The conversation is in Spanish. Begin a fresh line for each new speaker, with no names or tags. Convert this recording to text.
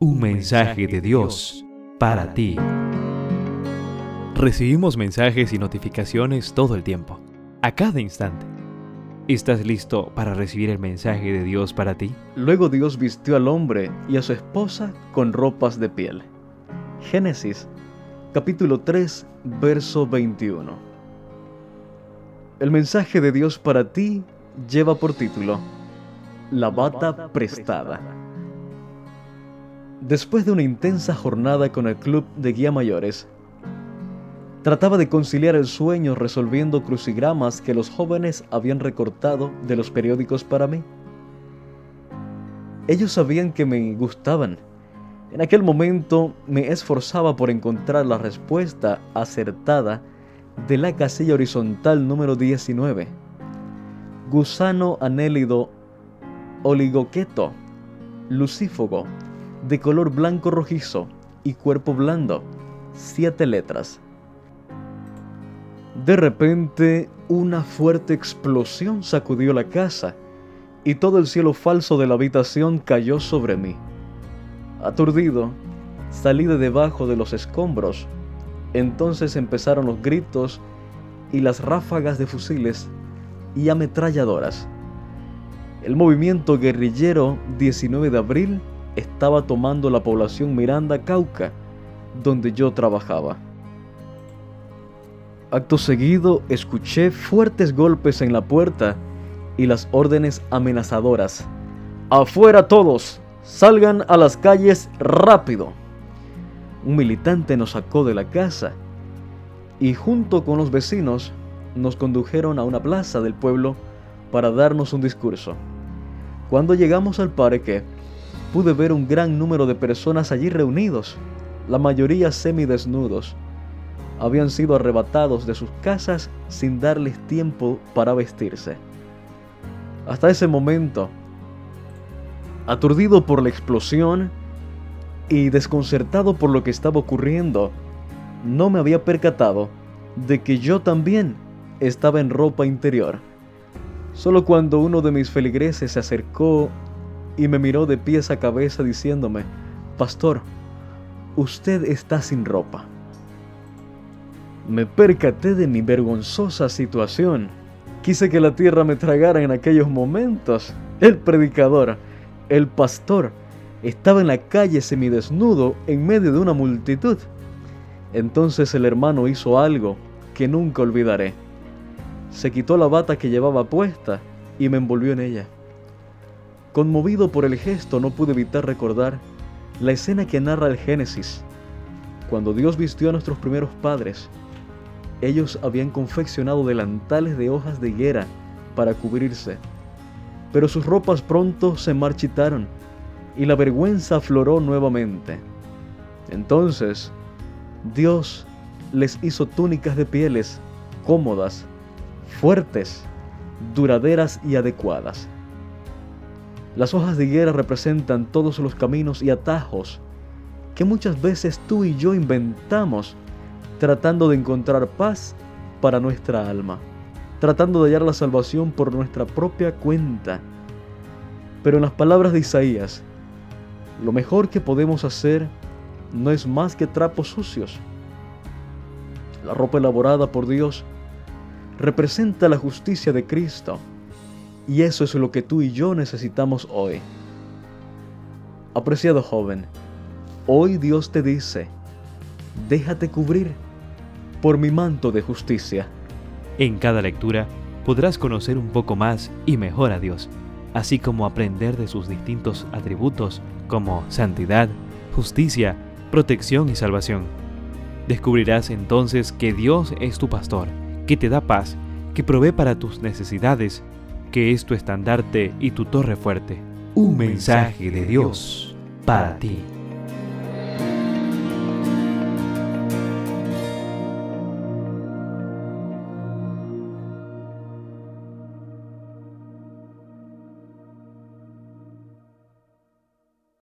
Un mensaje de Dios para ti. Recibimos mensajes y notificaciones todo el tiempo, a cada instante. ¿Estás listo para recibir el mensaje de Dios para ti?
Luego Dios vistió al hombre y a su esposa con ropas de piel. Génesis capítulo 3, verso 21. El mensaje de Dios para ti lleva por título La bata prestada. Después de una intensa jornada con el club de guía mayores, trataba de conciliar el sueño resolviendo crucigramas que los jóvenes habían recortado de los periódicos para mí. Ellos sabían que me gustaban. En aquel momento me esforzaba por encontrar la respuesta acertada de la casilla horizontal número 19. Gusano anélido oligoqueto, lucífogo, de color blanco rojizo y cuerpo blando. Siete letras. De repente, una fuerte explosión sacudió la casa y todo el cielo falso de la habitación cayó sobre mí. Aturdido, salí de debajo de los escombros. Entonces empezaron los gritos y las ráfagas de fusiles y ametralladoras. El movimiento guerrillero 19 de abril estaba tomando la población Miranda Cauca, donde yo trabajaba. Acto seguido escuché fuertes golpes en la puerta y las órdenes amenazadoras. ¡Afuera todos! ¡Salgan a las calles rápido! Un militante nos sacó de la casa y junto con los vecinos nos condujeron a una plaza del pueblo para darnos un discurso. Cuando llegamos al parque, pude ver un gran número de personas allí reunidos, la mayoría semidesnudos. Habían sido arrebatados de sus casas sin darles tiempo para vestirse. Hasta ese momento, aturdido por la explosión y desconcertado por lo que estaba ocurriendo, no me había percatado de que yo también estaba en ropa interior. Solo cuando uno de mis feligreses se acercó y me miró de pies a cabeza diciéndome, Pastor, usted está sin ropa. Me percaté de mi vergonzosa situación. Quise que la tierra me tragara en aquellos momentos. El predicador, el pastor, estaba en la calle semidesnudo en medio de una multitud. Entonces el hermano hizo algo que nunca olvidaré. Se quitó la bata que llevaba puesta y me envolvió en ella. Conmovido por el gesto, no pude evitar recordar la escena que narra el Génesis. Cuando Dios vistió a nuestros primeros padres, ellos habían confeccionado delantales de hojas de higuera para cubrirse, pero sus ropas pronto se marchitaron y la vergüenza afloró nuevamente. Entonces, Dios les hizo túnicas de pieles cómodas, fuertes, duraderas y adecuadas. Las hojas de higuera representan todos los caminos y atajos que muchas veces tú y yo inventamos tratando de encontrar paz para nuestra alma, tratando de hallar la salvación por nuestra propia cuenta. Pero en las palabras de Isaías, lo mejor que podemos hacer no es más que trapos sucios. La ropa elaborada por Dios representa la justicia de Cristo y eso es lo que tú y yo necesitamos hoy. Apreciado joven, hoy Dios te dice, déjate cubrir por mi manto de justicia.
En cada lectura podrás conocer un poco más y mejor a Dios, así como aprender de sus distintos atributos como santidad, justicia, protección y salvación. Descubrirás entonces que Dios es tu pastor, que te da paz, que provee para tus necesidades que es tu estandarte y tu torre fuerte. Un mensaje de Dios para ti.